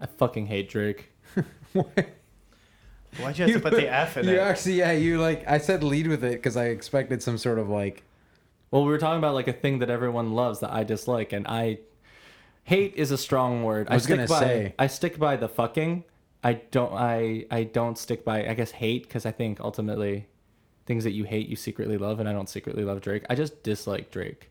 I fucking hate Drake. Why'd you have to put the F in you it? actually, yeah, you like. I said lead with it because I expected some sort of like. Well, we were talking about like a thing that everyone loves that I dislike, and I hate is a strong word. I was stick gonna by, say. I stick by the fucking. I don't. I I don't stick by. I guess hate because I think ultimately, things that you hate you secretly love, and I don't secretly love Drake. I just dislike Drake.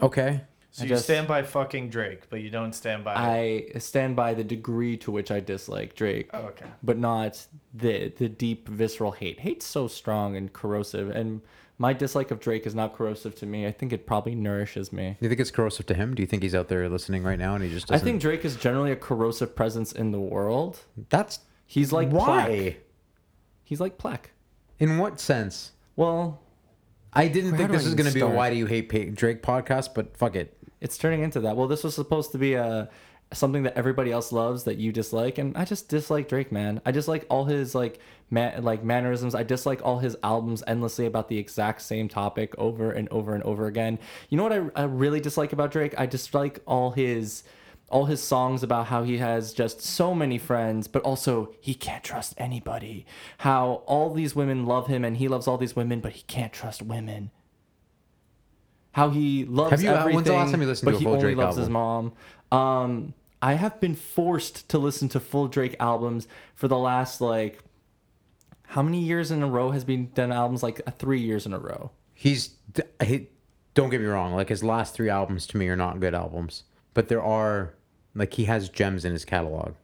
Okay. So I you just- stand by fucking Drake, but you don't stand by. I stand by the degree to which I dislike Drake. oh, okay. but not the the deep visceral hate. Hate's so strong and corrosive, and my dislike of Drake is not corrosive to me. I think it probably nourishes me. Do you think it's corrosive to him? Do you think he's out there listening right now and he just I doesn't? think Drake is generally a corrosive presence in the world. that's He's like why. plaque. He's like plaque. In what sense? Well, I didn't Where think this was going to be a "Why do you hate Drake" podcast, but fuck it. It's turning into that. Well, this was supposed to be a something that everybody else loves that you dislike, and I just dislike Drake, man. I dislike all his like man like mannerisms. I dislike all his albums endlessly about the exact same topic over and over and over again. You know what I, I really dislike about Drake? I dislike all his all his songs about how he has just so many friends, but also he can't trust anybody. How all these women love him and he loves all these women, but he can't trust women. How he loves Have you- uh, everything, when's the last time you listened but to a he full only Drake loves his mom. Um, I have been forced to listen to full Drake albums for the last like how many years in a row has been done albums like uh, three years in a row. He's he, don't get me wrong. Like his last three albums to me are not good albums, but there are like he has gems in his catalog.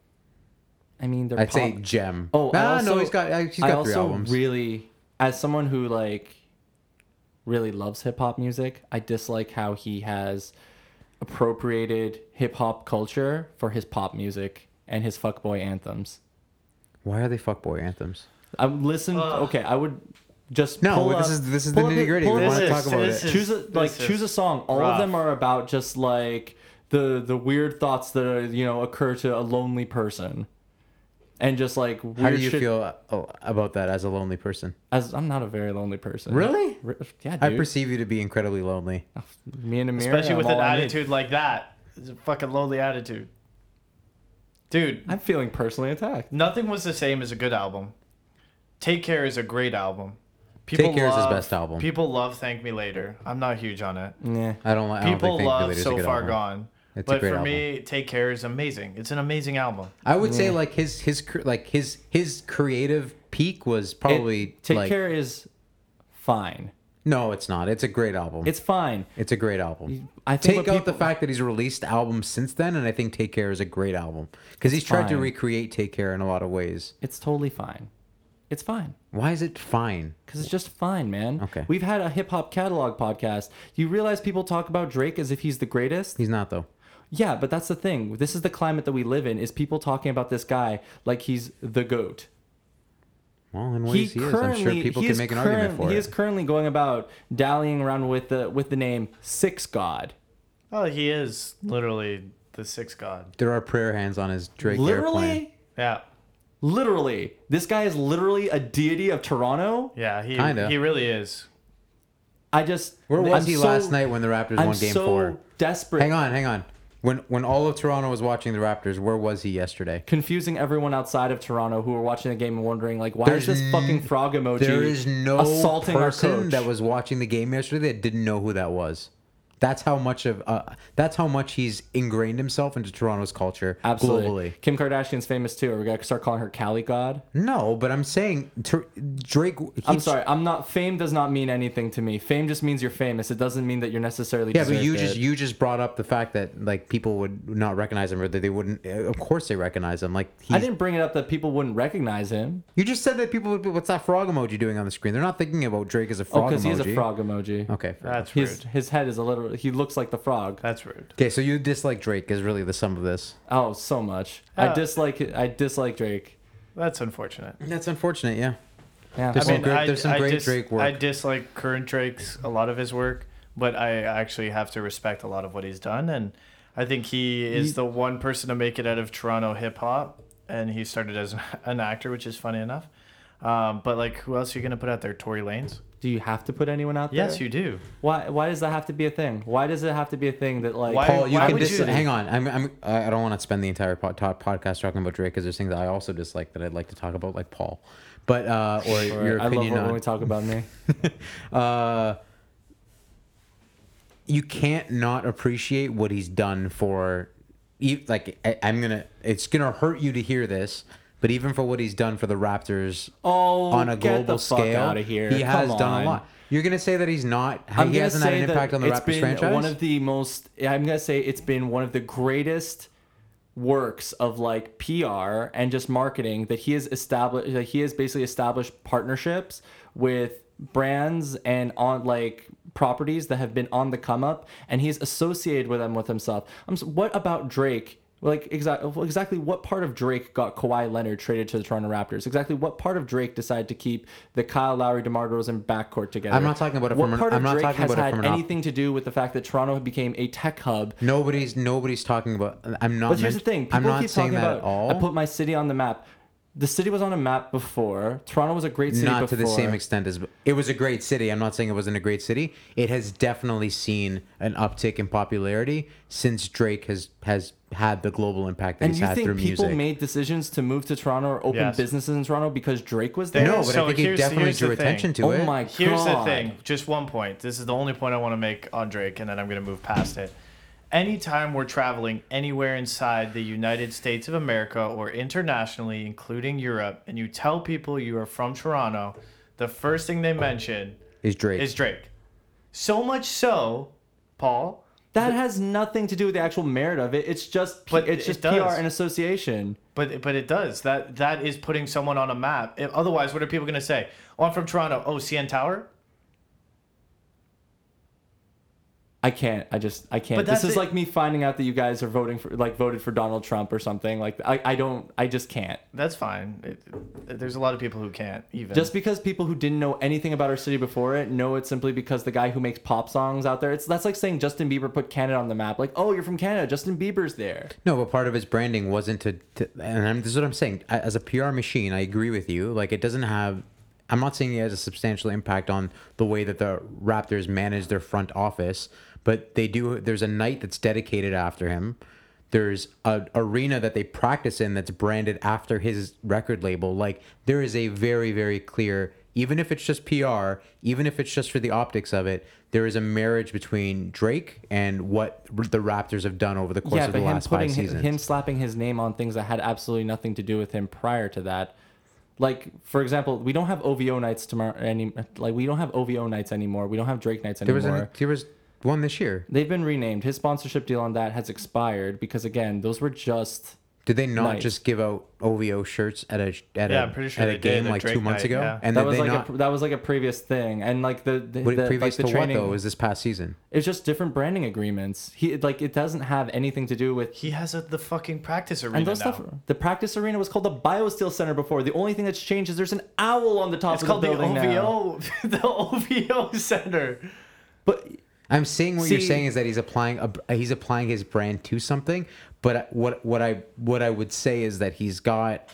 I mean, they're I'd pop- say gem. Oh, I nah, also, no, he's got uh, he's I three also albums. really, as someone who like really loves hip hop music, I dislike how he has appropriated hip hop culture for his pop music and his fuckboy anthems. Why are they fuckboy anthems? I would listen. Uh, okay, I would just No, pull this up- is- this is the nitty-gritty. We wanna talk about this it. is- choose a like this choose a song. All of them are about just like the the weird thoughts that are, you know occur to a lonely person, and just like weird How do you shit- feel uh, about that as a lonely person? As I'm not a very lonely person. Really? Re- Yeah, I perceive you to be incredibly lonely. Me and Amir. Especially I'm with an attitude like that. It's a fucking lonely attitude. Dude, I'm feeling personally attacked. nothing was the same as a good album. Take Care is a great album. Take Care is his best album. People love Thank Me Later. I'm not huge on it. Yeah. I don't like. I don't People think Thank You love Later's So Far album. Gone. It's a but great for album. me, Take Care is amazing. It's an amazing album. I would say like his his like his his creative peak was probably It- Take like care is fine. no, it's not. It's a great album. It's fine. It's a great album. I think Take what out the fact that he's released albums since then, and I think Take Care is a great album because he's tried to recreate Take Care in a lot of ways. It's totally fine. It's fine. Why is it fine? Because it's just fine, man. Okay. We've had a hip hop catalog podcast. Do you realize people talk about Drake as if he's the greatest? He's not though. Yeah, but that's the thing. This is the climate that we live in. Is people talking about this guy like he's the goat? Well, in ways he, is. I'm sure people can make an current- argument for He is currently going about dallying around with the with the name Six God. Oh, he is literally the Six god. there are prayer hands on his Drake airplane. literally, Yeah. literally, this guy is literally a deity of Toronto. Yeah, he Kinda. he really is. I just Where was I'm he so- last night when the Raptors I'm won Game so Four? desperate. Hang on, hang on. When when all of Toronto was watching the Raptors, where was he yesterday? confusing everyone outside of Toronto who were watching the game and wondering like why There's is this fucking frog emoji There is no assaulting our person coach? that was watching the game yesterday that didn't know who that was. That's how much of uh, that's how much he's ingrained himself into Toronto's culture Absolutely. globally. Kim Kardashian's famous too. Are we gonna start calling her Cali God? No, but I'm saying Tur- Drake. I'm sorry. I'm not. Fame does not mean anything to me. Fame just means you're famous. It doesn't mean that you're necessarily. Yeah, but you it. just you just brought up the fact that like people would not recognize him or that they wouldn't. uh, Of course, they recognize him. Like he's, I didn't bring it up that people wouldn't recognize him. You just said that people would be. What's that frog emoji doing on the screen? They're not thinking about Drake as a frog. Oh, frog because emoji. he's a frog emoji. Okay. fair That's His rude. his head is a little. He looks like the frog. That's rude. Okay, so you dislike Drake is really the sum of this. Oh, so much. I Uh, dislike. I dislike Drake. That's unfortunate. That's unfortunate. Yeah. Yeah. There's I some mean, great- there's some great Drake work. I dislike current Drake's a lot of his work, but I actually have to respect a lot of what he's done, and I think he is He- the one person to make it out of Toronto hip hop, and he started as an actor, which is funny enough. Um, but like, who else are you gonna put out there? Tory Lanez. Do you have to put anyone out there? Yes, you do. Why? Why does that have to be a thing? Why does it have to be a thing that like? Why- Paul, you why can would dis- you- hang on. I'm, I'm, I don't want to spend the entire pod, talk, podcast talking about Drake because there's things that I also dislike that I'd like to talk about, like Paul. But uh, or Or- your I love opinion when we talk about me. uh, you can't not appreciate what he's done for like I, i'm gonna it's gonna hurt you to hear this but even for what he's done for the raptors Oh, on a global scale here. he has done a lot you're gonna say that he's not I'm he hasn't had an impact on the it's raptors been franchise One of the most. I'm gonna say it's been one of the greatest works of like PR and just marketing that he has established. That he has basically established partnerships with brands and on like properties that have been on the come up, and he's associated with them with himself. I'm. What about Drake? Like exactly, exactly what part of Drake got Kawhi Leonard traded to the Toronto Raptors? Exactly what part of Drake decided to keep the Kyle Lowry, DeMar DeRozan backcourt together? I'm not talking about it what from an- part I'm of not Drake talking has about it had from an op- anything to do with the fact that Toronto became a tech hub. nobody's nobody's talking about i'm not But here's the thing: people i'm not keep saying talking that about. at all I put my city on the map. The city was on a map before. Toronto was a great city not before. to the same extent as it was a great city. I'm not saying it wasn't a great city. It has definitely seen an uptick in popularity since Drake has has had the global impact that And he's you had think through people music. made decisions to move to Toronto or open Yes. businesses in Toronto because Drake was there? There- no, but So I think he definitely drew attention to oh it. my Here's god! the thing. Just one point. This is the only point I want to make on Drake, and then I'm going to move past it. Anytime we're traveling anywhere inside the United States of America or internationally, including Europe, and you tell people you are from Toronto, the first thing they mention Is Drake? is Drake. So much so, Paul, That has nothing to do with the actual merit of it. It's just But it's just does. PR and association. But but it does. That that is putting someone on a map. If, otherwise, what are people going to say? Oh, I'm from Toronto. Oh, CN Tower. I can't. I just I can't. But This is it. like me finding out that you guys are voting for like voted for Donald Trump or something. Like I, I don't I just can't. That's fine. It, there's a lot of people who can't even. Just because people who didn't know anything about our city before it know it simply because the guy who makes pop songs out there. It's that's like saying Justin Bieber put Canada on the map. Like, oh, you're from Canada. Justin Bieber's there. No, but part of his branding wasn't to, to and I'm, this is what I'm saying. As a PR machine, I agree with you. Like, it doesn't have. I'm not saying it has a substantial impact on the way that the Raptors manage their front office, but they do. There's a night that's dedicated after him. There's a arena that they practice in that's branded after his record label. Like, there is a very, very clear. Even if it's just PR, even if it's just for the optics of it, there is a marriage between Drake and what the Raptors have done over the course yeah, of the last five him, seasons. him slapping his name on things that had absolutely nothing to do with him prior to that. Like for example, we don't have OVO nights tomorrow any like we don't have OVO nights anymore. We don't have Drake nights There was anymore. an, there was one this year. They've been renamed. His sponsorship deal on that has expired because again, those were just Did they not Nice. just give out OVO shirts at a at Yeah, a I'm pretty sure at a game did, a like two months night, ago? yeah. And that was they like not a that was like a previous thing, and like the, the, what, the previous like the to training. what though? Was this past season? It's just different branding agreements. He like it doesn't have anything to do with he has a, the fucking practice arena and those now. stuff. The practice arena was called the BioSteel Center before. The only thing that's changed is there's an owl on the top It's of called the the building now. OVO, the OVO Center. But I'm saying what you're saying is that he's applying a, he's applying his brand to something, but what what I what I would say is that he's got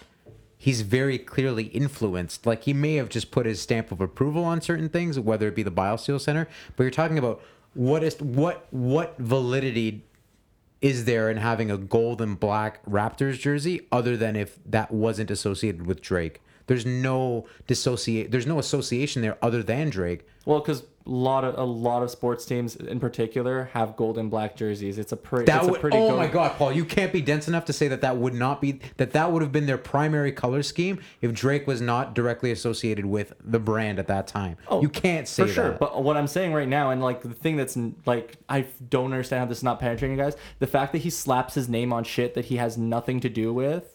he's very clearly influenced. Like he may have just put his stamp of approval on certain things, whether it be the BioSteel Center, but you're talking about what is what what validity is there in having a gold and black Raptors jersey other than if that wasn't associated with Drake? There's no dissociate. There's no association there other than Drake. well, because lot of a lot of sports teams in particular have gold and black jerseys. It's a pretty. That it's would. a pretty Oh go- my God, Paul! You can't be dense enough to say that that would not be that that would have been their primary color scheme if Drake was not directly associated with the brand at that time. Oh, you can't say for sure. that. But what I'm saying right now, and like the thing that's like I don't understand how this is not penetrating you guys. The fact that he slaps his name on shit that he has nothing to do with.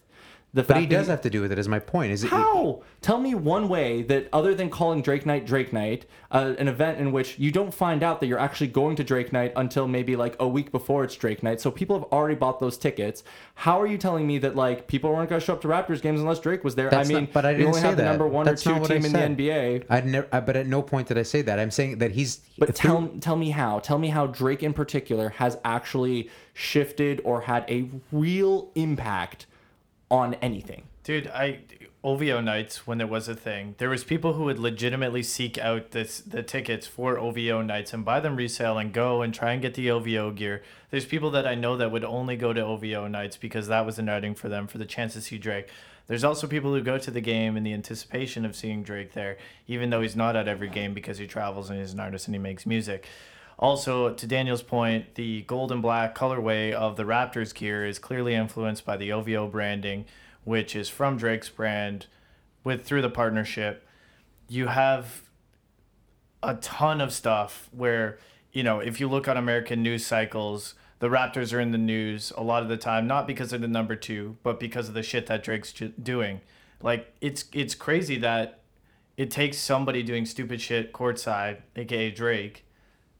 The But fact he that does have to do with it. Is my point? Is it? How? Tell me one way that, other than calling Drake Night Drake Night, uh, an event in which you don't find out that you're actually going to Drake Night until maybe like a week before it's Drake Night. So people have already bought those tickets. How are you telling me that like people weren't going to show up to Raptors games unless Drake was there? That's I mean, not- but I didn't only say have the that. number one That's or two I team in the NBA. I'd never. I, but at no point did I say that. I'm saying that he's. But tell tell me how. Tell me how Drake in particular has actually shifted or had a real impact on anything. Dude, I OVO nights when there was a thing. There was people who would legitimately seek out this the tickets for OVO nights and buy them resale and go and try and get the OVO gear. There's people that I know that would only go to OVO nights because that was an outing for them for the chance to see Drake. There's also people who go to the game in the anticipation of seeing Drake there, even though he's not at every game because he travels and he's an artist and he makes music. Also, to Daniel's point, the gold and black colorway of the Raptors gear is clearly influenced by the OVO branding, which is from Drake's brand with through the partnership. You have a ton of stuff where, you know, if you look on American news cycles, the Raptors are in the news a lot of the time, not because they're the number two, but because of the shit that Drake's doing. Like it's it's crazy that it takes somebody doing stupid shit courtside, aka Drake,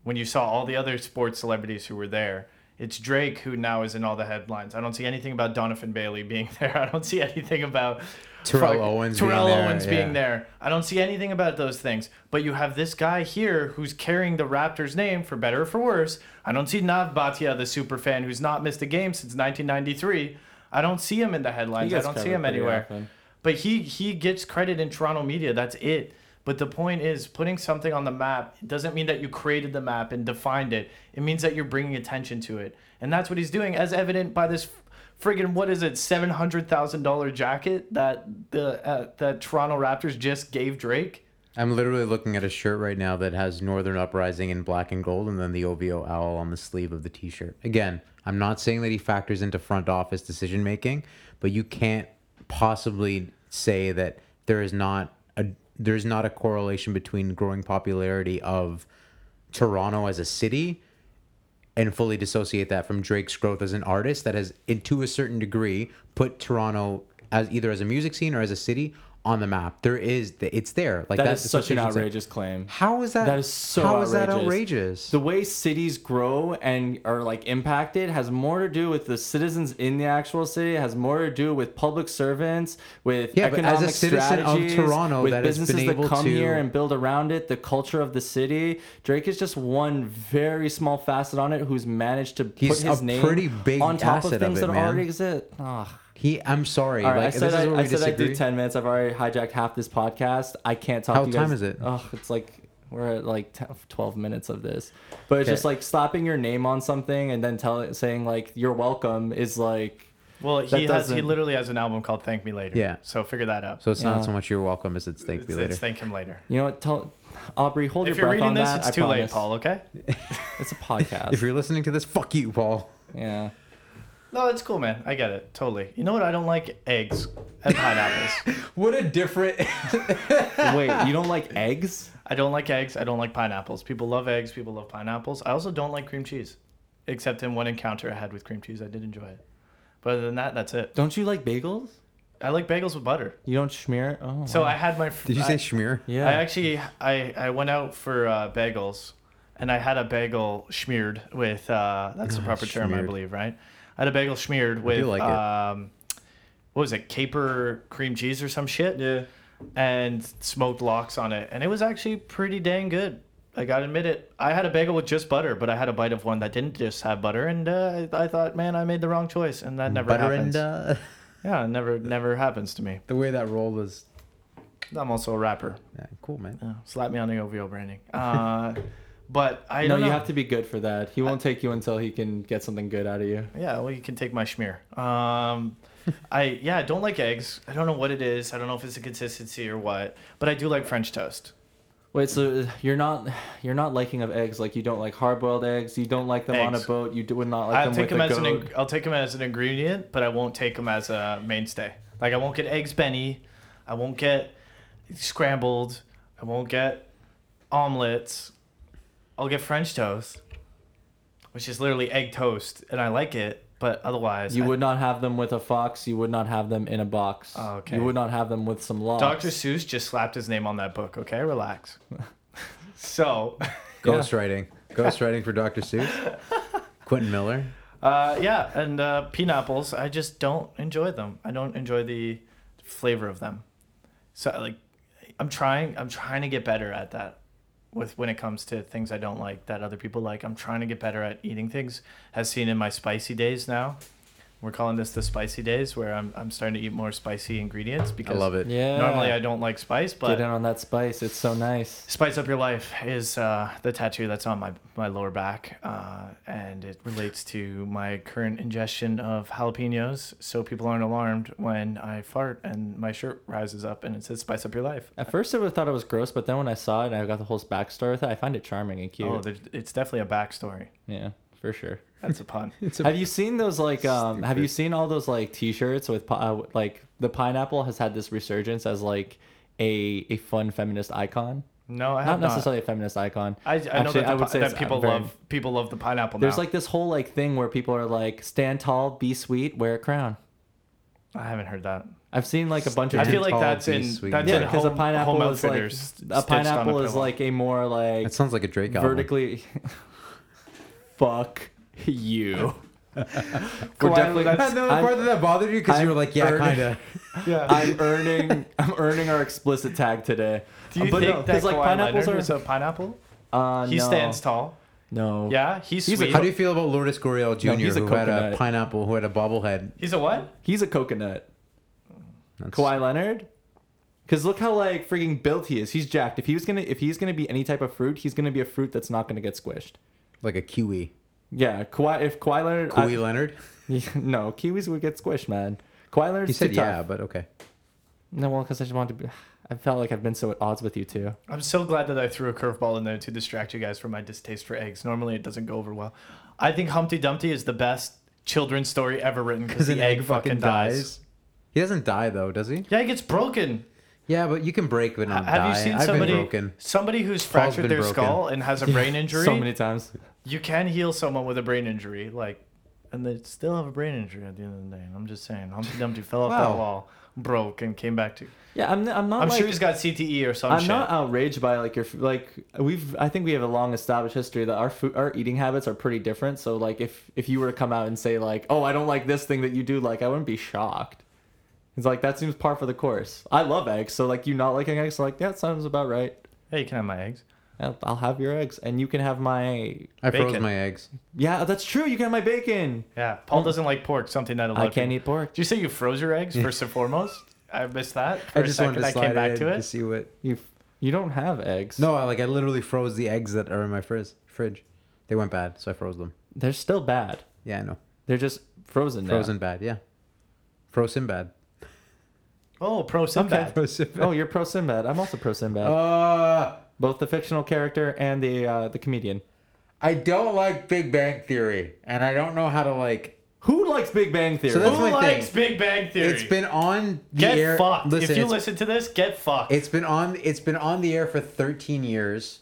when you saw all the other sports celebrities who were there. It's Drake who now is in all the headlines. I don't see anything about Donovan Bailey being there. I don't see anything about Terrell fuck- Owens being Terrell there, Owens yeah. being there. I don't see anything about those things. But you have this guy here who's carrying the Raptors name for better or for worse. I don't see Nav Bhatia, the super fan who's not missed a game since 1993. I don't see him in the headlines. I don't see him anywhere. often. But he he gets credit in Toronto media. That's it. But the point is, putting something on the map doesn't mean that you created the map and defined it. It means that you're bringing attention to it, and that's what he's doing, as evident by this friggin' what is it, seven hundred thousand dollar jacket that the uh, Toronto Raptors just gave Drake. I'm literally looking at a shirt right now that has Northern Uprising in black and gold and then the OVO owl on the sleeve of the t shirt. Again, I'm not saying that he factors into front office decision making, but you can't possibly say that there is not a there's not a correlation between growing popularity of Toronto as a city and fully dissociate that from Drake's growth as an artist that has, to a certain degree, put Toronto as either as a music scene or as a city on the map. There is, it's there. Like That that's is such an outrageous claim. How is that? That is so How is that outrageous. outrageous? The way cities grow and are like impacted has more to do with the citizens in the actual city. Has more to do with public servants, with Yeah, but as a economic citizen of Toronto with that has businesses been able that come to- here and build around it, the culture of the city. Drake is just one very small facet on it who's managed to He's put his name pretty big on top of asset of things it, that man. already exist. Ugh. He, I'm sorry. All right, like, I said this is I, where I we said I'd do ten minutes. I've already hijacked half this podcast. I can't talk. How to you guys. time is it? Oh, it's like we're at like 10, 12 minutes of this. But it's Okay. just like slapping your name on something and then tell it saying like you're welcome is like Well, he has he doesn't- literally has an album called Thank Me Later. Yeah. So figure that out. So it's Yeah. not so much you're welcome as it's thank it's, you later. it's Thank Him Later. you know what? Tell Aubrey hold your breath. on that. If you're reading on this, it's I too late. Paul. Okay. It's a podcast. If you're listening to this, fuck you, Paul. yeah. No, it's cool, man. I get it totally. You know what? I don't like eggs and pineapples. What a different. Wait, you don't like eggs? I don't like eggs. I don't like pineapples. People love eggs. People love pineapples. I also don't like cream cheese, except in one encounter I had with cream cheese. I did enjoy it. But other than that, that's it. Don't you like bagels? I like bagels with butter. You don't smear it? Oh. So wow. I had my. Did you I- say schmear? yeah. I actually I I went out for uh, bagels, and I had a bagel smeared with uh, that's the proper term I believe, right? I had a bagel smeared with like um, what was it, caper cream cheese or some shit? yeah. and smoked lox on it, and it was actually pretty dang good. I gotta admit it. I had a bagel with just butter, but I had a bite of one that didn't just have butter, and uh, I I thought, man, I made the wrong choice, and that never Butter happens. and uh, Yeah, it never never happens to me. the way that roll was. I'm also a rapper. Yeah, cool, man. Yeah, slap me on the OVO branding. Uh, but I no, you know. have to be good for that. He won't take you until he can get something good out of you. Yeah, well, you can take my schmear. Um, I yeah, I don't like eggs. I don't know what it is. I don't know if it's a consistency or what, but I do like French toast. Wait, so you're not you're not liking of eggs like you don't like hard boiled eggs. You don't like them on a boat. You do- would not like I'll them take with them a as an goat. ing- I'll take them as an ingredient, but I won't take them as a mainstay. Like I won't get eggs Benny, I won't get scrambled, I won't get omelets. I'll get French toast, which is literally egg toast, and I like it. But otherwise, You I- would not have them with a fox. You would not have them in a box. Oh, okay. You would not have them with some logs. Dr. Seuss just slapped his name on that book. Okay, relax. so, Ghostwriting. Ghostwriting for Dr. Seuss. Quentin Miller. uh, yeah, and uh, pineapples, I just don't enjoy them. I don't enjoy the flavor of them. So, like, I'm trying. I'm trying to get better at that. With when it comes to things I don't like that other people like, I'm trying to get better at eating things. As seen in my spicy days now, We're calling this the spicy days, where I'm I'm starting to eat more spicy ingredients because I love it. Yeah. normally I don't like spice, but Get in on that spice. It's so nice. Spice Up Your Life is uh, the tattoo that's on my, my lower back, uh, and it relates to my current ingestion of jalapenos, so people aren't alarmed when I fart and my shirt rises up and it says Spice Up Your Life. At first, I would have thought it was gross, but then when I saw it and I got the whole backstory with it, I find it charming and cute. Oh, it's definitely a backstory. yeah, for sure. That's a pun. It's a- Have you seen those like um have you seen all those like t-shirts with pi- uh, like the pineapple has had this resurgence as like a a fun feminist icon? No, I Not have not. necessarily a feminist icon. I, I know Actually, that, I would say that people very- love people love the pineapple There's now. like this whole like thing where people are like stand tall, be sweet, wear a crown. I haven't heard that. I've seen like a bunch of I feel like tall, that's in sweet. that's yeah, because a pineapple home is like a stitched on pineapple is like a more like it sounds like a Drake album. vertically. Fuck you. We're Kawhi, definitely. that's- the I'm- part that bothered you because you were I'm like, yeah, earning- kind of. yeah. I'm earning. I'm earning our explicit tag today. Do you But think no, that 'cause, like pineapples Leonard are. a pineapple? uh, He no. stands tall. No. Yeah, he's, He's a sweet. How do you feel about Lourdes Gurriel Jr., he's a who had a coconut. pineapple, who had a bobblehead? he's a what? He's a coconut. That's- Kawhi Leonard. Because look how like freaking built he is. He's jacked. If he was gonna, if he's gonna be any type of fruit, he's gonna be a fruit that's not gonna get squished. Like a kiwi. Yeah, Kawhi. If Kawhi Leonard, I- Kawhi Leonard? no, kiwis would get squished, man. Kawhi Leonard's He said too tough. yeah, but okay. No, well, because I just wanted to. Be, I felt like I've been so at odds with you too. I'm so glad that I threw a curveball in there to distract you guys from my distaste for eggs. Normally, it doesn't go over well. I think Humpty Dumpty is the best children's story ever written because the egg, fucking dies. He doesn't die though, does he? Yeah, it gets broken. Yeah, but you can break but not Have die. you seen I've somebody been broken. somebody who's Paul's fractured their broken. skull and has a brain injury? So many times. You can heal someone with a brain injury, like, and they still have a brain injury at the end of the day. And I'm just saying, Humpty Dumpty fell off that wall, broke, and came back to. Yeah, I'm. I'm not. I'm like, sure he's got CTE or some I'm shit. not outraged by like your f- like we've I think we have a long established history that our food our eating habits are pretty different. So like if if you were to come out and say like oh I don't like this thing that you do like I wouldn't be shocked. It's like that seems par for the course. I love eggs, so like you not liking eggs, like yeah, that sounds about right. Hey, you can have my eggs. I'll, I'll have your eggs, and you can have my I froze Bacon. my eggs. yeah, that's true. You can have my bacon. Yeah, Paul doesn't like pork. Something that a lot I can't eat pork. Did you say you froze your eggs first and foremost? I missed that. For I a just second, wanted to I slide came back in to it. to see what. You you don't have eggs. No, I, like I literally froze the eggs that are in my frizz, fridge. They went bad, so I froze them. they're still bad. Yeah, I know. They're just frozen. now. Frozen bad, yeah. Frozen bad. Oh, pro Sinbad. Frozen Oh, you're pro Sinbad. I'm also pro Sinbad. Uh, Both the fictional character and the uh, the comedian. I don't like Big Bang Theory, and I don't know how to like. Who likes Big Bang Theory? So that's Who my thing. likes Big Bang Theory? It's been on the get air. fucked. Listen, if you it's, listen to this, get fucked. it's been on. It's been on the air for 13 years.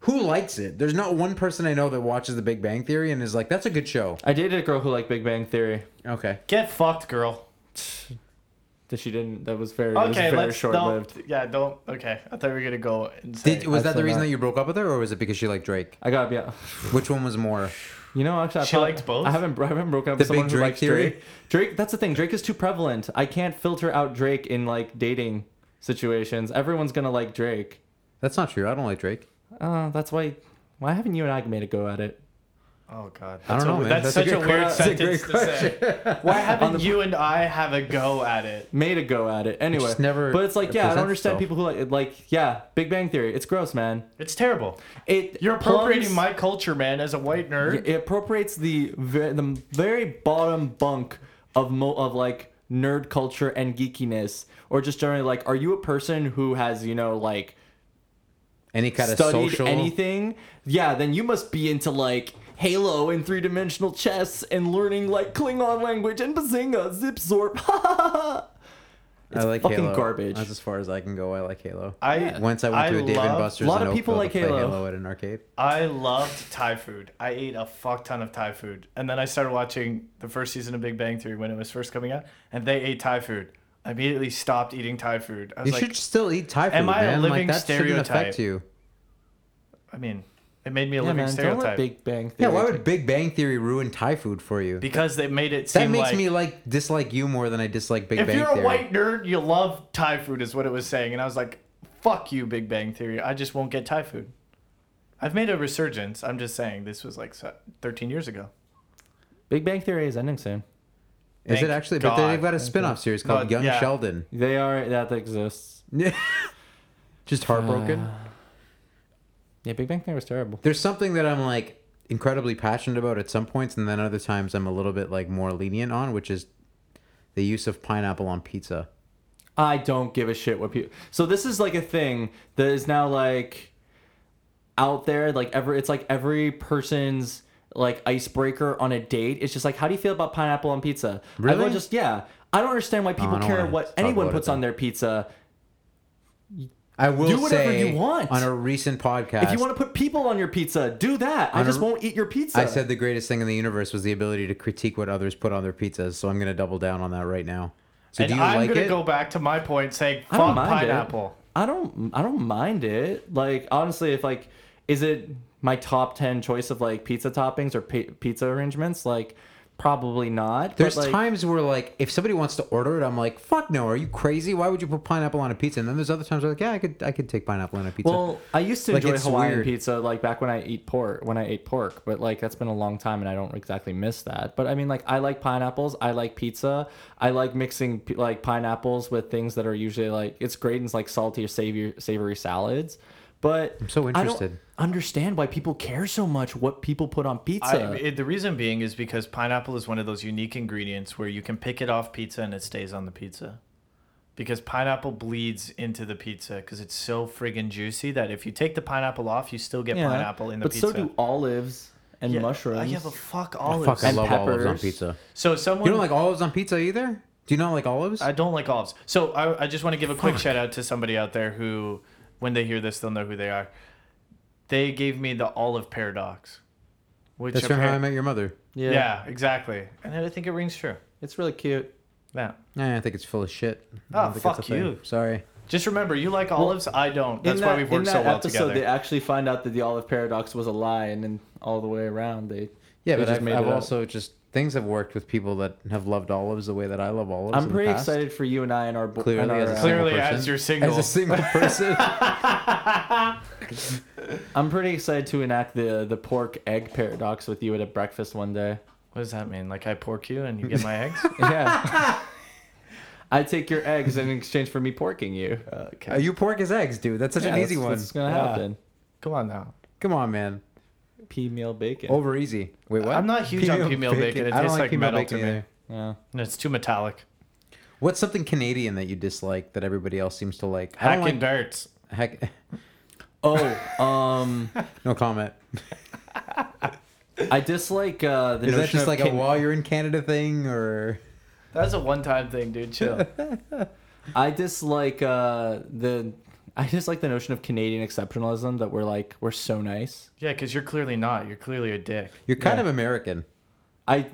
Who likes it? There's not one person I know that watches The Big Bang Theory and is like, "That's a good show." I dated a girl who liked Big Bang Theory. Okay. get fucked, girl. That she didn't. That was very. that was very let's short lived. don't. Yeah, don't. Okay, I thought we were gonna go and say. Did, was that the reason not. that you broke up with her, or was it because she liked Drake? I gotta be. Which one was more? You know, actually, I She probably- liked both? I haven't. I haven't broken up The with someone big who Drake likes theory? Drake. Drake. That's the thing. Drake is too prevalent. I can't filter out Drake in like dating situations. Everyone's gonna like Drake. That's not true. I don't like Drake. Uh, that's why. Why haven't you and I made a go at it? Oh God, I don't That's a- know, man. That's, That's such a, good weird que- that's a sentence to say. Why haven't you and I have a go at it? Made a go at it anyway. just never but it's like, yeah, I don't understand itself. people who like like yeah, Big Bang Theory. It's gross, man. It's terrible. It You're appropriating plumbs- my culture, man, as a white nerd. It appropriates the the very bottom bunk of mo- of like nerd culture and geekiness, or just generally like, are you a person who has you know like Any kind of social. anything? Yeah, then you must be into like Halo and three dimensional chess and learning like Klingon language and Bazinga, Zip Zorp. I like fucking Halo. garbage. That's as far as I can go. I like Halo. I Once I went I to a Dave love- and Buster's A lot in of people Oakville like to play Halo. Halo at an arcade. I loved Thai food. I ate a fuck ton of Thai food, and then I started watching the first season of Big Bang Theory when it was first coming out, and they ate Thai food. I immediately stopped eating Thai food. I was You like, should still eat Thai food, Am I a man. living like that shouldn't stereotype? affect you. I mean, it made me a yeah, living man, don't stereotype let Big Bang Theory. Yeah, Theory. why would Big Bang Theory ruin Thai food for you? because they made it That seem makes like me like dislike you more than I dislike Big Bang Theory. if you're Theory. a white nerd, you love Thai food, is what it was saying, and I was like, fuck you, Big Bang Theory. I just won't get Thai food. I've made a resurgence. I'm just saying this was like 13 years ago. Big Bang Theory is ending soon. Is it actually? But they've got a spin-off series called But, Young yeah. Sheldon. They are that exists. Just heartbroken. Uh, yeah, Big Bang Theory was terrible. There's something that I'm like incredibly passionate about at some points, and then other times I'm a little bit like more lenient on, which is the use of pineapple on pizza. I don't give a shit what people. So this is like a thing that is now like out there. Like every, it's like every person's like icebreaker on a date. It's just like, how do you feel about pineapple on pizza? Really? Everyone just yeah. I don't understand why people I don't care what anyone puts on their pizza. I will Do whatever say you want. on a recent podcast. If you want to put people on your pizza, do that. I On a- just won't eat your pizza. I said the greatest thing in the universe was the ability to critique what others put on their pizzas, so I'm going to double down on that right now. So and do you I'm like gonna it? go back to my point saying I don't fuck mind it. pineapple. I don't I don't mind it. Like honestly, if like is it my top 10 choice of like pizza toppings or pi- pizza arrangements? Like probably not. There's like, times where like if somebody wants to order it, I'm like, fuck no, are you crazy? Why would you put pineapple on a pizza? And then there's other times where like, yeah, I could I could take pineapple on a pizza. Well, I used to Like, enjoy Hawaiian weird. pizza like back when I eat pork, when I ate pork, but like that's been a long time and I don't exactly miss that. But I mean like I like pineapples, I like pizza. I like mixing like pineapples with things that are usually like it's great in like salty or savory savory salads. But I'm so I don't interested. understand why people care so much what people put on I, pizza. it, the reason being is because pineapple is one of those unique ingredients where you can pick it off pizza and it stays on the pizza. Because pineapple bleeds into the pizza because it's so friggin' juicy that if you take the pineapple off, you still get Yeah, pineapple in the but pizza. so do olives and yeah, mushrooms. uh, Yeah, but fuck Oh, olives. fuck, I and love olives on pizza. so someone You don't like olives on pizza either? Do you not like olives? I don't like olives. So I, I just want to give a quick shout out to somebody out there who, when they hear this, they'll know who they are. They gave me the olive paradox. Which That's from How I Met Your Mother. yeah. yeah. exactly. And I think it rings true. it's really cute. Yeah. Nah, I think it's full of shit. I Oh, don't ah, think it's fuck a thing. you. Sorry. Just remember, you like olives. I don't. That's in why we've in worked that so well episode, together. they actually find out that the olive paradox was a lie, and then all the way around, they Yeah, They but just I've, made I've it up. also just things have worked with people that have loved olives the way that I love olives. I'm in the pretty past. excited for you and I and our bo- Clearly, and our, as a uh, single Clearly, person. as you're single. As a single person. I'm pretty excited to enact the the pork egg paradox with you at a breakfast one day. what does that mean? Like I pork you and you get my eggs? Yeah. I take your eggs in exchange for me porking you. okay. Uh, you pork his eggs, dude. That's such Yeah, an easy that's one. What's gonna Yeah. happen? Come on now. Come on, man. Pea meal bacon. Over easy. Wait, what? I'm not huge on pea meal bacon. It I don't tastes like pea meal metal bacon to me. either. Yeah. And it's too metallic. What's something Canadian that you dislike that everybody else seems to like? I Hack don't and darts. Heck, Oh, um, no comment. I dislike uh, the Is that notion just of like a Can- while you're in Canada thing, or That's a one-time thing, dude. Chill. I dislike uh, the. I just like the notion of Canadian exceptionalism that we're like we're so nice. yeah, because you're clearly not. You're clearly a dick. you're kind Yeah. of American? I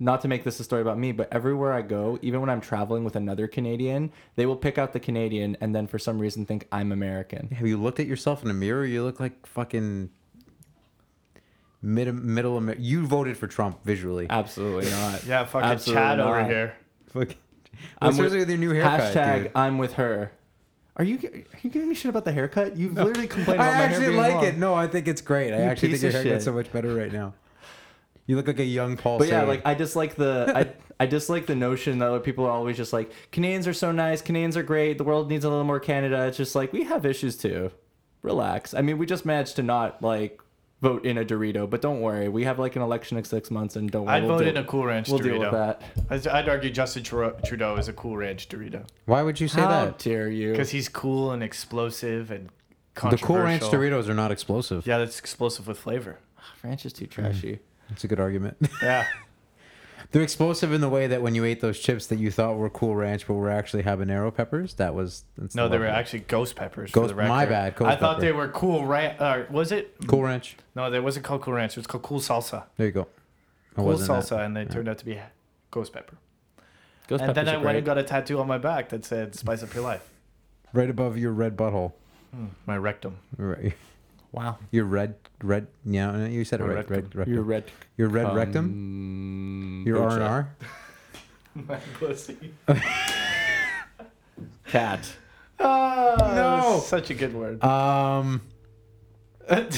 not to make this a story about me, but everywhere I go, even when I'm traveling with another Canadian, they will pick out the Canadian and then for some reason think I'm American. Have you looked at yourself in a mirror? You look like fucking mid middle Amer- You voted for Trump visually. Absolutely not. Yeah, fucking Absolutely Chad over not. here. Fucking. I'm with- with your new haircut? Hashtag dude? I'm with her. Are you are you giving me shit about the haircut? You've literally complained I about my hair I actually being like long. it. No, I think it's great. I You actually think your haircut's so much better right now. You look like a young Paul. But yeah, like I dislike the I I dislike the notion that people are always just like Canadians are so nice, Canadians are great, the world needs a little more Canada. It's just like we have issues too. Relax. I mean, we just managed to not like vote in a Dorito, but don't worry, we have like an election in six months, and don't worry, I'd we'll vote deal- in a Cool Ranch We'll Dorito. deal with that. I'd, I'd argue Justin Trudeau is a Cool Ranch Dorito why would you say How that? dare you? because he's cool and explosive and controversial. The controversial. Cool Ranch Doritos are not explosive. Yeah, that's explosive with flavor. Ah, Ranch is too trashy. Hmm. That's a good argument. Yeah. They're explosive in the way that when you ate those chips that you thought were Cool Ranch, but were actually habanero peppers. That was that's No, the they were actually ghost peppers. for Ghost- the record. my bad, ghost I thought pepper. they were cool ranch. Uh, was it? Cool Ranch. No, they wasn't called Cool Ranch. It was called Cool Salsa. There you go. It Cool Salsa, that. and they turned out to be ghost pepper. Ghost and then I went and got a tattoo on my back that said "Spice up your life." right above your red butthole. My rectum. Right. Wow, Your red, red. Yeah, no, you said it My right. rectum. Red, rectum. your red, Your red um, rectum. Your R and R. My pussy. cat. Oh, No. such a good word. Um. Can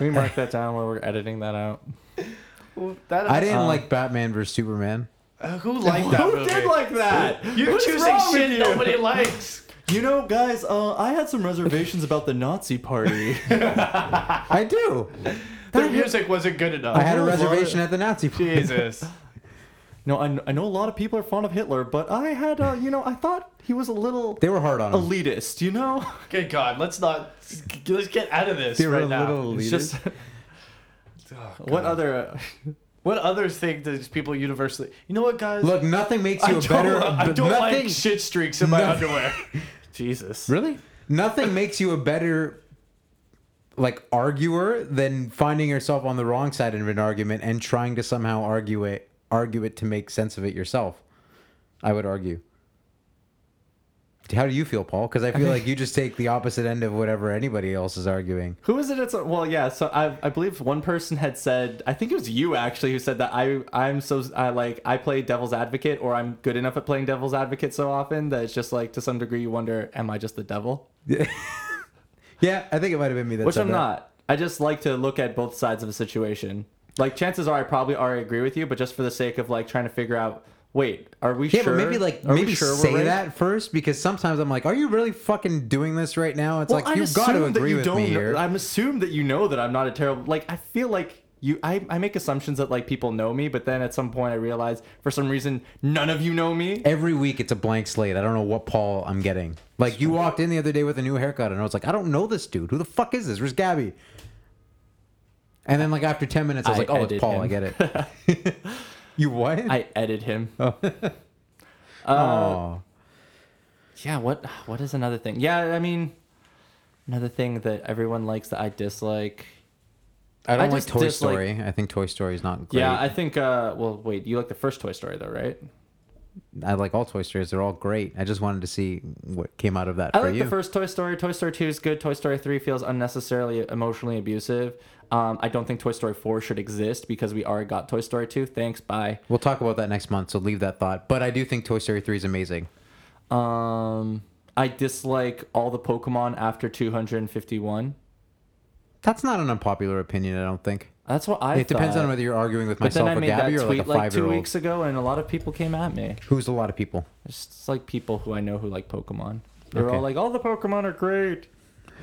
we mark that down where we're editing that out? That, I didn't Uh, like Batman versus Superman. Uh, who liked that Who movie? did like that? You're What's choosing shit you? nobody likes. You know, guys, uh, I had some reservations about the Nazi party. I do. The music wasn't good enough. I had a know a lot of- reservation at the Nazi. party. Jesus. no, I, I know a lot of people are fond of Hitler, but I had, uh, you know, I thought he was a little They were hard on him. elitist, you know? Good God, let's not. Let's get out of this They were right a now. little It's elitist. just what other What other thing does people universally? You know what, guys? Look, nothing makes I you a don't, better. I don't nothing, like shit streaks in my No. underwear. Jesus. Really? Nothing makes you a better like arguer than finding yourself on the wrong side of an argument and trying to somehow argue it argue it to make sense of it yourself. I would argue. How do you feel, Paul? Because I feel like you just take the opposite end of whatever anybody else is arguing. Who is it? It's well, yeah. So I, I believe one person had said, I think it was you actually, who said that I, I'm so, I like, I play devil's advocate, or I'm good enough at playing devil's advocate so often that it's just like to some degree you wonder, am I just the devil? Yeah, yeah. I think it might have been me that Which I'm that. not. I just like to look at both sides of a situation. Like chances are I probably already agree with you, but just for the sake of like trying to figure out, wait, are we Yeah, sure? but maybe like Are maybe sure say right? that first because sometimes I'm like, are you really fucking doing this right now? It's Well, like you've got to agree you with don't me here. I'm assumed that you know that I'm not a terrible. Like I feel like you. I, I make assumptions that like people know me, but then at some point I realize for some reason none of you know me. Every week it's a blank slate. I don't know what Paul I'm getting. Like you walked in the other day with a new haircut and I was like, I don't know this dude. Who the fuck is this? Where's Gabby? And then like after ten minutes I was I like, oh, it's Paul. him. I get it. you what? I edit him. oh. Uh, yeah. What What is another thing? Yeah. I mean, another thing that everyone likes that I dislike. I don't I like Toy dislike- Story. I think Toy Story is not great. Yeah. I think. uh Well, wait. You like the first Toy Story though, right? I like all Toy Stories. They're all great. I just wanted to see what came out of that I like you. the first Toy Story. Toy Story 2 is good. Toy Story 3 feels unnecessarily emotionally abusive. Um, I don't think Toy Story 4 should exist because we already got Toy Story 2. Thanks. Bye. We'll talk about that next month, so leave that thought. But I do think Toy Story 3 is amazing. Um, I dislike all the Pokemon after 251. That's not an unpopular opinion, I don't think. That's what I it depends on whether you're arguing with But myself or Gabby or like a tweet like, two weeks ago, and a lot of people came at me. Who's a lot of people? It's just like people who I know who like Pokemon. They were Okay. all like, "All the Pokemon are great.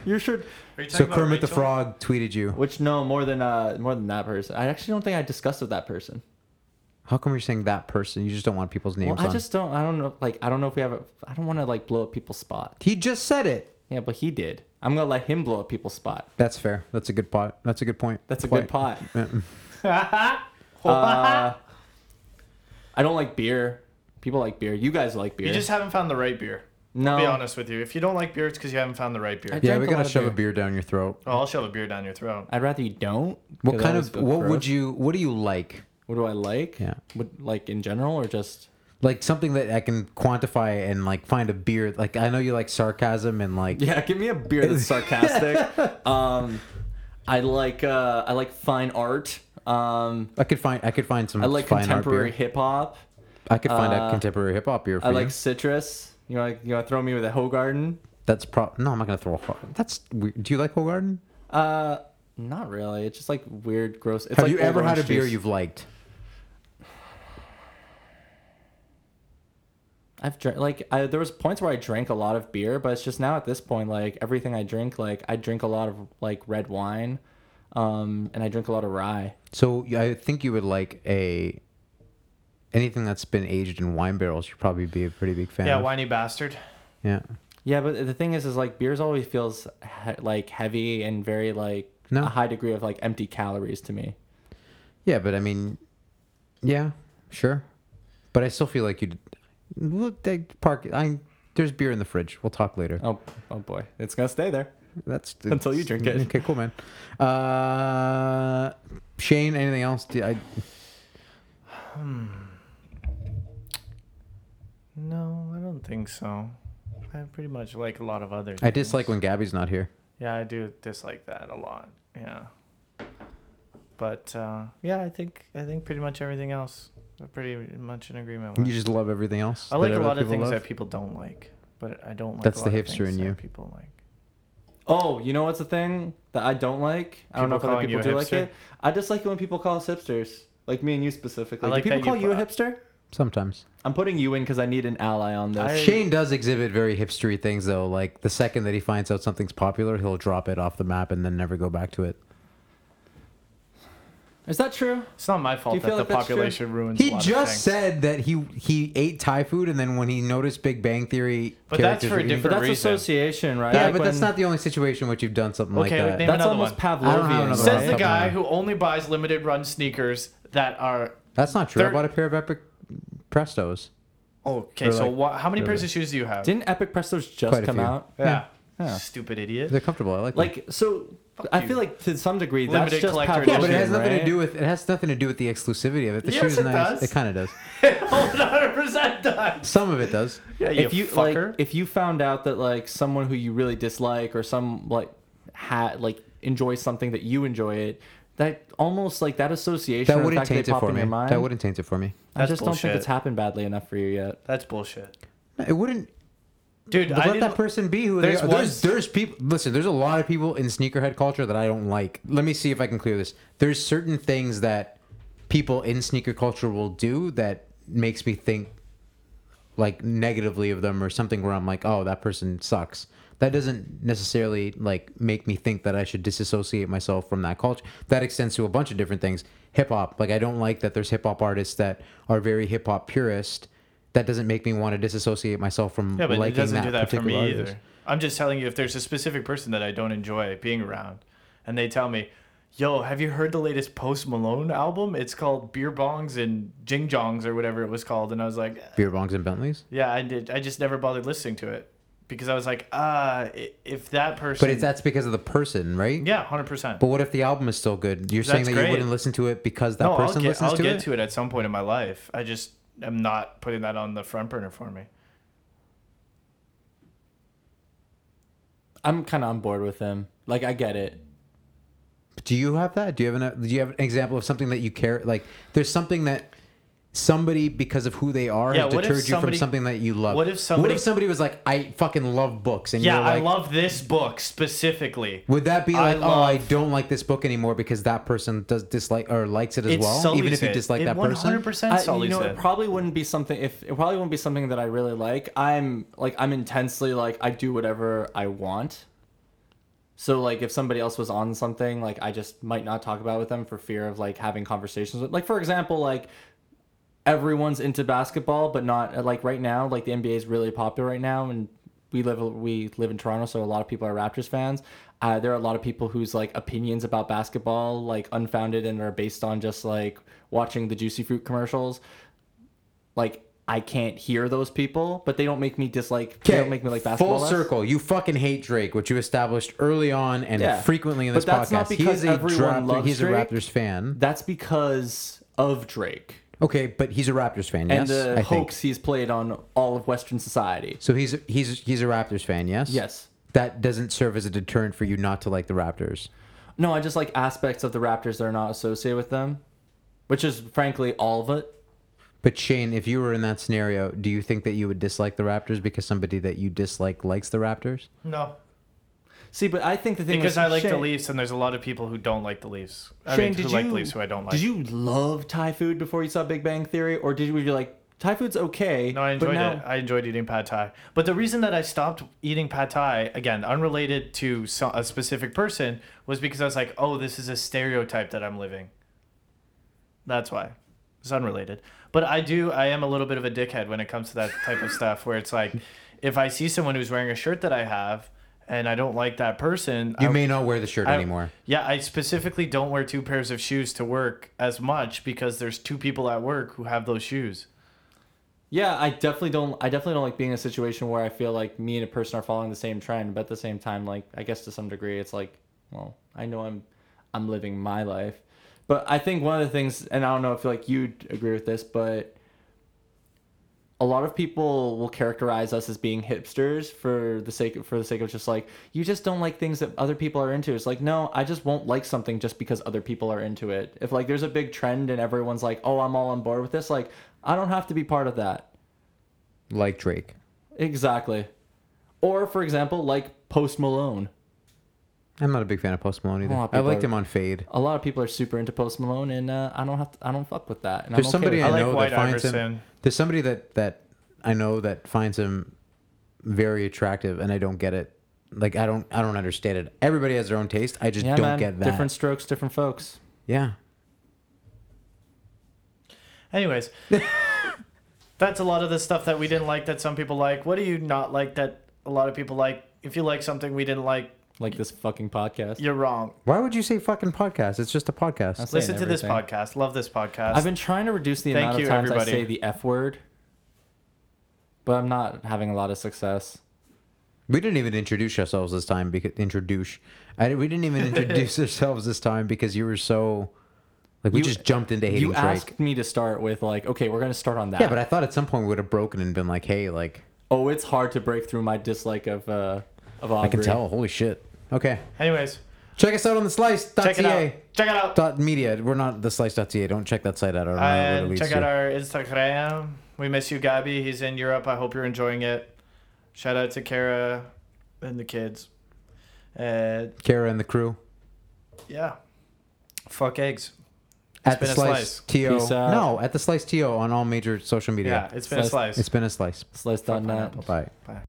You should." You So talking about Kermit the Frog tweeted you. Which no, more than uh, more than that person. I actually don't think I discussed with that person. How come you're saying that person? You just don't want people's names Well, I on. just don't. I don't know. Like, I don't know if we have a. I don't want to like blow up people's spot. He just said it. Yeah, but he did. I'm gonna let him blow up people's spot. That's fair. That's a good pot. That's a good point. That's a Point. good pot. Uh, I don't like beer. People like beer. You guys like beer. You just haven't found the right beer. No. I'll be honest with you. If you don't like beer, it's because you haven't found the right beer. I- Yeah, drank we a gotta lot of shove a beer. beer down your throat. oh, I'll shove a beer down your throat. I'd rather you don't. What 'cause I kind always of feel what would gross. you what do you like? What do I like? Yeah. Would like in general or just? Like something that I can quantify and like find a beer. Like I know you like sarcasm and like Yeah, give me a beer that's sarcastic. um, I like uh, I like fine art. Um, I could find I could find some I like fine art contemporary beer. hip hop. I could find a uh, contemporary hip hop beer for I you. like citrus. You like, you want to throw me with a Hoegaarden? That's pro. No, I'm not gonna throw. A, that's weird. Do you like Hoegaarden? Uh, not really. It's just like weird, gross. It's Have like you ever had a orange beer juice. you've liked? I've drank like I, there was points where I drank a lot of beer, but it's just now at this point like everything I drink like I drink a lot of like red wine, um, and I drink a lot of rye. So I think you would like a anything that's been aged in wine barrels. You'd probably be a pretty big fan. Yeah, of. whiny bastard. Yeah. Yeah, but the thing is, is like beers always feels he- like heavy and very like No. a high degree of like empty calories to me. Yeah, but I mean, yeah, sure, but I still feel like you'd look. They park. I there's beer in the fridge. We'll talk later. Oh, oh boy, it's gonna stay there. That's Until you drink it. Okay, cool, man. Uh, Shane, anything else? Do I, No, I don't think so. I pretty much like a lot of other. I things. dislike when Gabby's not here. Yeah, I do dislike that a lot. Yeah. But uh, yeah, I think I think pretty much everything else we're pretty much in agreement with. You just love everything else. I like a lot of people things love? that people don't like, but I don't like. That's a the lot of hipster things in that you. People like. Oh, you know what's a thing that I don't like? I don't know if other people a do like it. I dislike it when people call us hipsters. Like me and you specifically. I like Do people call you you a brought- hipster? Sometimes. I'm putting you in because I need an ally on this. I- Shane does exhibit very hipstery things though. Like the second that he finds out something's popular, he'll drop it off the map and then never go back to it. Is that true? It's not my fault you that feel the like that's true? population ruins. He a lot of just things. said that he he ate Thai food and then when he noticed Big Bang Theory, But that's characters for a were eating- different But that's reason. association, right? Yeah, Like but that's when- not the only situation in which you've done something Okay, like that. name That's another almost one. I don't have Pavlovian. another Says one. the guy Couple who only buys limited run sneakers that are. That's not true. They're- I bought a pair of Epic Prestos. Oh, okay, Or so like- what, how many really. pairs of shoes do you have? Didn't Epic Prestos just Quite a come few. out? yeah. Yeah. Stupid idiot. They're comfortable. I like them. Like so, I you. feel like to some degree Limited that's just collector Pavlovian, yeah, but it has nothing right? to do with it has nothing to do with the exclusivity of it. The Yes, shoes it are nice. does. It kind of does. 100% does. Some of it does. Yeah, you, if you fucker. like if you found out that like someone who you really dislike or some like had like enjoys something that you enjoy it that almost like that association That wouldn't taint it for me. mind That wouldn't taint it for me. I That's just don't think it's happened badly enough for you yet That's bullshit. It wouldn't. Dude, Let I that person be who There's they are. There's, there's people. Listen, there's a lot of people in sneakerhead culture that I don't like. Let me see if I can clear this. There's certain things that people in sneaker culture will do that makes me think like negatively of them or something where I'm like, oh, that person sucks. That doesn't necessarily like make me think that I should disassociate myself from that culture. That extends to a bunch of different things. Hip hop, like I don't like that there's hip hop artists that are very hip hop purist. That doesn't make me want to disassociate myself from Yeah, but liking it doesn't that do that for me artist. either. I'm just telling you if there's a specific person that I don't enjoy being around and they tell me, yo, have you heard the latest Post Malone album? It's called Beer Bongs and Jing Jongs or whatever it was called. And I was like, Beer bongs and Bentleys. yeah, I did. I just never bothered listening to it because I was like, ah, i- if that person. But it's that's because of the person, right? Yeah, 100%. But what if the album is still good? You're saying that great. you wouldn't listen to it because that no, I'll person get, listens I'll to get it? to it at some point in my life. I just am not putting that on the front burner for me. I'm kind of on board with him like I get it Do you have that? Do you have an do you have an example of something that you care like there's something that somebody because of who they are Yeah, has what if deterred you from something that you love? what if somebody- What if somebody was like I fucking love books and Yeah, you're I love this book specifically. would that be I like, oh, I don't like this book anymore because that person does dislike or likes it as well, sullies even if you dislike it that person? 100% I, sullies you know, it. it probably wouldn't be something if it probably wouldn't be something that I really like. I'm like I'm intensely like I do whatever I want. So like if somebody else was on something, like I just might not talk about it with them for fear of like having conversations with like for example, like everyone's into basketball but not like right now, like the NBA is really popular right now and we live we live in Toronto, so a lot of people are Raptors fans. Uh, there are a lot of people whose like opinions about basketball like unfounded and are based on just like watching the Juicy Fruit commercials. Like I can't hear those people, but they don't make me dislike. They don't make me like basketball. Full less. circle. You fucking hate Drake, which you established early on and Yeah. frequently in this But that's podcast. not he because a everyone Raptor- loves he's a Raptors fan. That's because of Drake Okay, but he's a Raptors fan, yes. and the I think. hoax he's played on all of Western society. So he's he's he's a Raptors fan, yes. Yes. That doesn't serve as a deterrent for you not to like the Raptors. No, I just like aspects of the Raptors that are not associated with them, which is frankly all of it. But Shane, if you were in that scenario, do you think that you would dislike the Raptors because somebody that you dislike likes the Raptors? no. See, but I think the thing is. Because I like the Shane- Leafs, and there's a lot of people who don't like the Leafs. I Shane, mean, did who like you the Leafs who I don't like. Did you love Thai food before you saw Big Bang Theory, or did you were you like Thai food's okay? No, I enjoyed now- it. I enjoyed eating pad thai. But the reason that I stopped eating pad thai, again, unrelated to so, a specific person, was because I was like, oh, this is a stereotype that I'm living. That's why. It's unrelated. But I do, I am a little bit of a dickhead when it comes to that type of stuff where it's like, if I see someone who's wearing a shirt that I have and I don't like that person, You I, may not wear the shirt I- anymore. Yeah, I specifically don't wear two pairs of shoes to work as much because there's two people at work who have those shoes. Yeah, I definitely don't. I definitely don't like being in a situation where I feel like me and a person are following the same trend, but at the same time, like I guess to some degree, it's like, well, I know I'm, I'm living my life, but I think one of the things, and I don't know if like you'd agree with this, but a lot of people will characterize us as being hipsters for the sake for the sake of just like you just don't like things that other people are into. It's like no, I just won't like something just because other people are into it. If like there's a big trend and everyone's like, oh, I'm all on board with this, like I don't have to be part of that. Like Drake. Exactly. Or for example, like Post Malone. I'm not a big fan of Post Malone either. A lot of I liked are- him on Fade. A lot of people are super into Post Malone, and uh, I don't have to, I don't fuck with that. And There's I'm okay somebody with I I that. like know White that finds him- There's somebody that that I know that finds him very attractive, and I don't get it. Like I don't I don't understand it. Everybody has their own taste. I just yeah, don't man. get that. Different strokes, different folks. Yeah. Anyways, that's a lot of the stuff that we didn't like that some people like. What do you not like that a lot of people like? If you like something we didn't like, Like this fucking podcast. you're wrong. Why would you say fucking podcast? It's just a podcast. That's- Listen saying to this everything. podcast. Love this podcast. I've been trying to reduce the Thank amount you, of times everybody. I say the F word, but I'm not having a lot of success. We didn't even introduce ourselves this time because introduce. I, we didn't even introduce ourselves this time because you were so like we You- just jumped into hating You Drake. asked me to start with like, okay, we're gonna start on that. Yeah, but I thought at some point we would have broken and been like, hey, like oh, it's hard to break through my dislike of uh of Aubrey. I can tell. Holy shit. Okay, Anyways, check us out on the slice.ca. check it out. Check it out. Dot media. We're not the slice.ca. Don't check that site out. I don't know where it And leads check to. out our Instagram. We miss you, Gabby. He's in Europe. I hope you're enjoying it. Shout out to Kara and the kids. Uh, Kara and the crew. yeah. Fuck eggs. at the been a slice, slice. to Peace out. no at the slice to on all major social media Yeah, it's been a Slice. slice. it's been a slice Slice.net. bye Bye.